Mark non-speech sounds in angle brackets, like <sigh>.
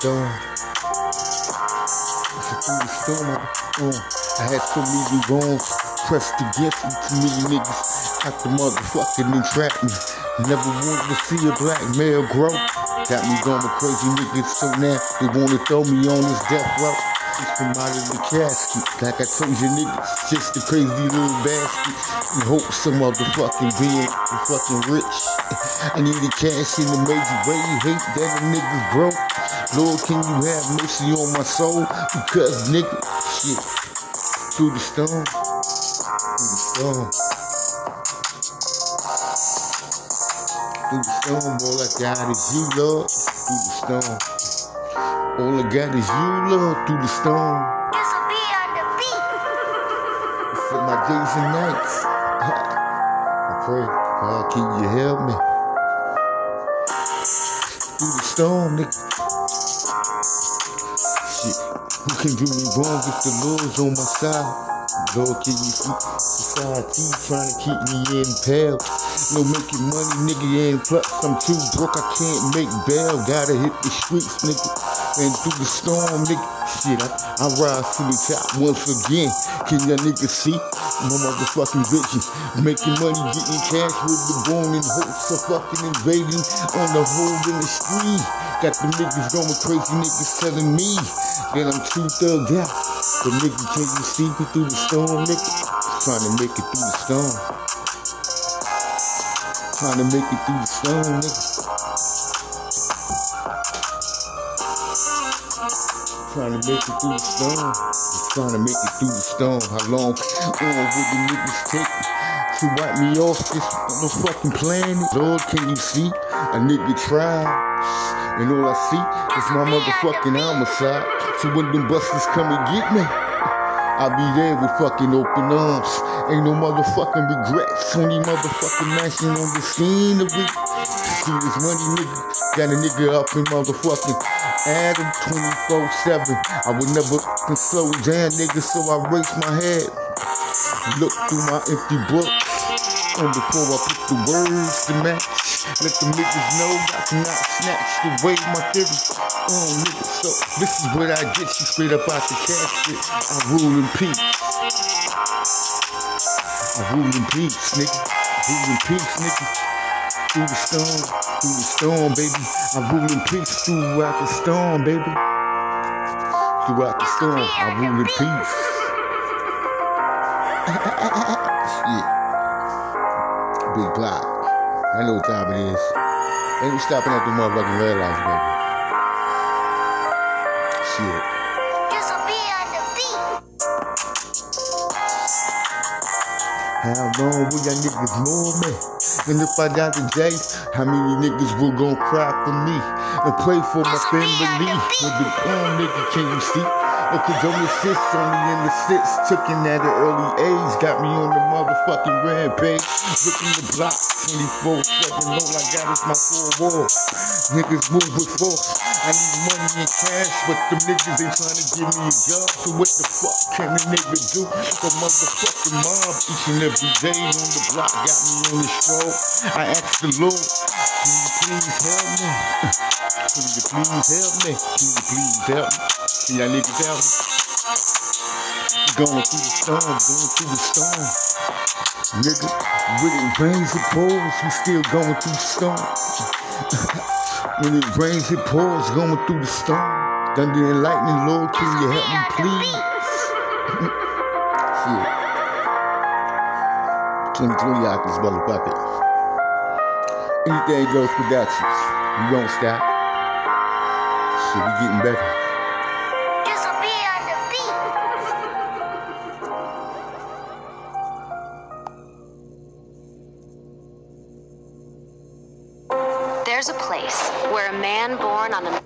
storm. Through the storm, uh, I had so many wrongs pressed against me. Too many niggas out the motherfucking entrap me. Never wanted to see a black male grow. Got me going crazy niggas, so now they wanna throw me on this death row. From out of the casket, like I told you niggas, just a crazy little basket. In hopes some motherfucking being fucking rich. <laughs> I need the cash in the major way. Hate that a niggas broke. Lord, can you have mercy on my soul? Because nigga, shit, through the storm, through the storm. Through the storm, all I got is you, Lord. Through the storm. All I got is you, Lord, through the storm. This'll be on the beat. For my days and nights. I pray, God, can you help me? Through the storm, nigga. Shit, who can do me wrong if the Lord's on my side? Lord, can you see society trying to keep me in pale? No making money, nigga, and plus I'm too broke, I can't make bail. Gotta hit the streets, nigga, and through the storm, nigga. Shit, I, I rise to the top once again. Can y'all niggas see my motherfucking vision? Making money, getting cash with the bone in hopes of fucking invading on the hole in the. Got the niggas going crazy, niggas telling me that I'm too thugged out. But nigga, can you see me through the storm, nigga? Trying to make it through the storm. Trying to make it through the storm, nigga. Trying to make it through the storm. Just trying to make it through the storm. How long on will the niggas take to wipe me off this motherfucking planet? Lord, can you see? A nigga try. And all I see is my motherfucking homicide. So when them busters come and get me, I'll be there with fucking open arms. Ain't no motherfucking regrets. Only motherfucking mansion on the scene of it. See this money, nigga. Got a nigga up in motherfucking Adam 24 7. I would never fucking slow down, nigga, so I raise my head. Look through my empty books. And before I put the words to match, let the niggas know I cannot snatch the way my theory. Oh, niggas. so this is what I get you straight up out the casket. I rule in peace. I rule in peace, nigga. I rule in peace, nigga. Through the storm, through the storm, baby. I rule in peace throughout the storm, baby. Throughout the storm, I rule in peace. <laughs> yeah. Big block. I know what time it is. Ain't we stopping at the motherfucking red lights, baby. Shit. This'll be on the beat. How long will y'all niggas know me? And if I die today, how many niggas will gon' cry for me and pray for my family? With the nigga, can you see? A condone assist only in the six, took in at an early age, got me on the motherfucking rampage. Looking the block, 24 7, all I got is my four walls. Niggas move with force. I need money and cash, but them niggas ain't trying to give me a job. So what the fuck can a nigga do? The motherfucking mob each and every day on the block got me on the stroll. I asked the Lord, <laughs> can you please help me? Can you please help me? Can you please help me? Can y'all niggas help me? Going through the storm, going through the storm. Nigga, when it rains, it pours, we still going through the storm. when it rains, it pours, going through the storm. Thunder and lightning, Lord, can you help me, please? Shit. 2020 out this motherfucker. Anything goes productions. We don't stop. Shit, we getting better. There's a place where a man born on a